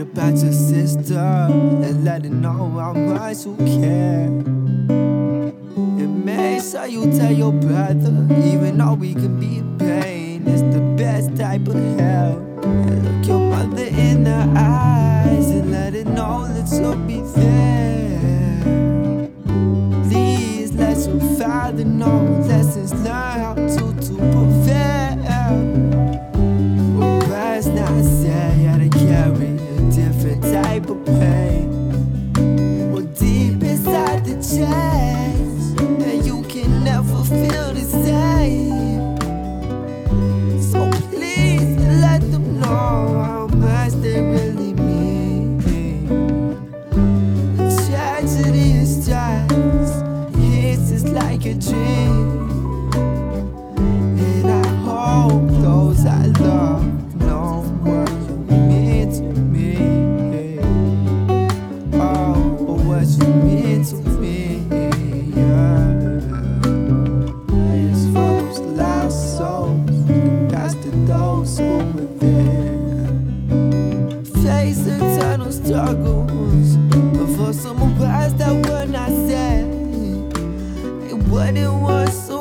About your sister and let her know how much you care. It may so you tell your brother, even though we can be in pain, it's the best type of hell. And look your mother in the her know be there. Please let your father know lessons learned how to to what it was so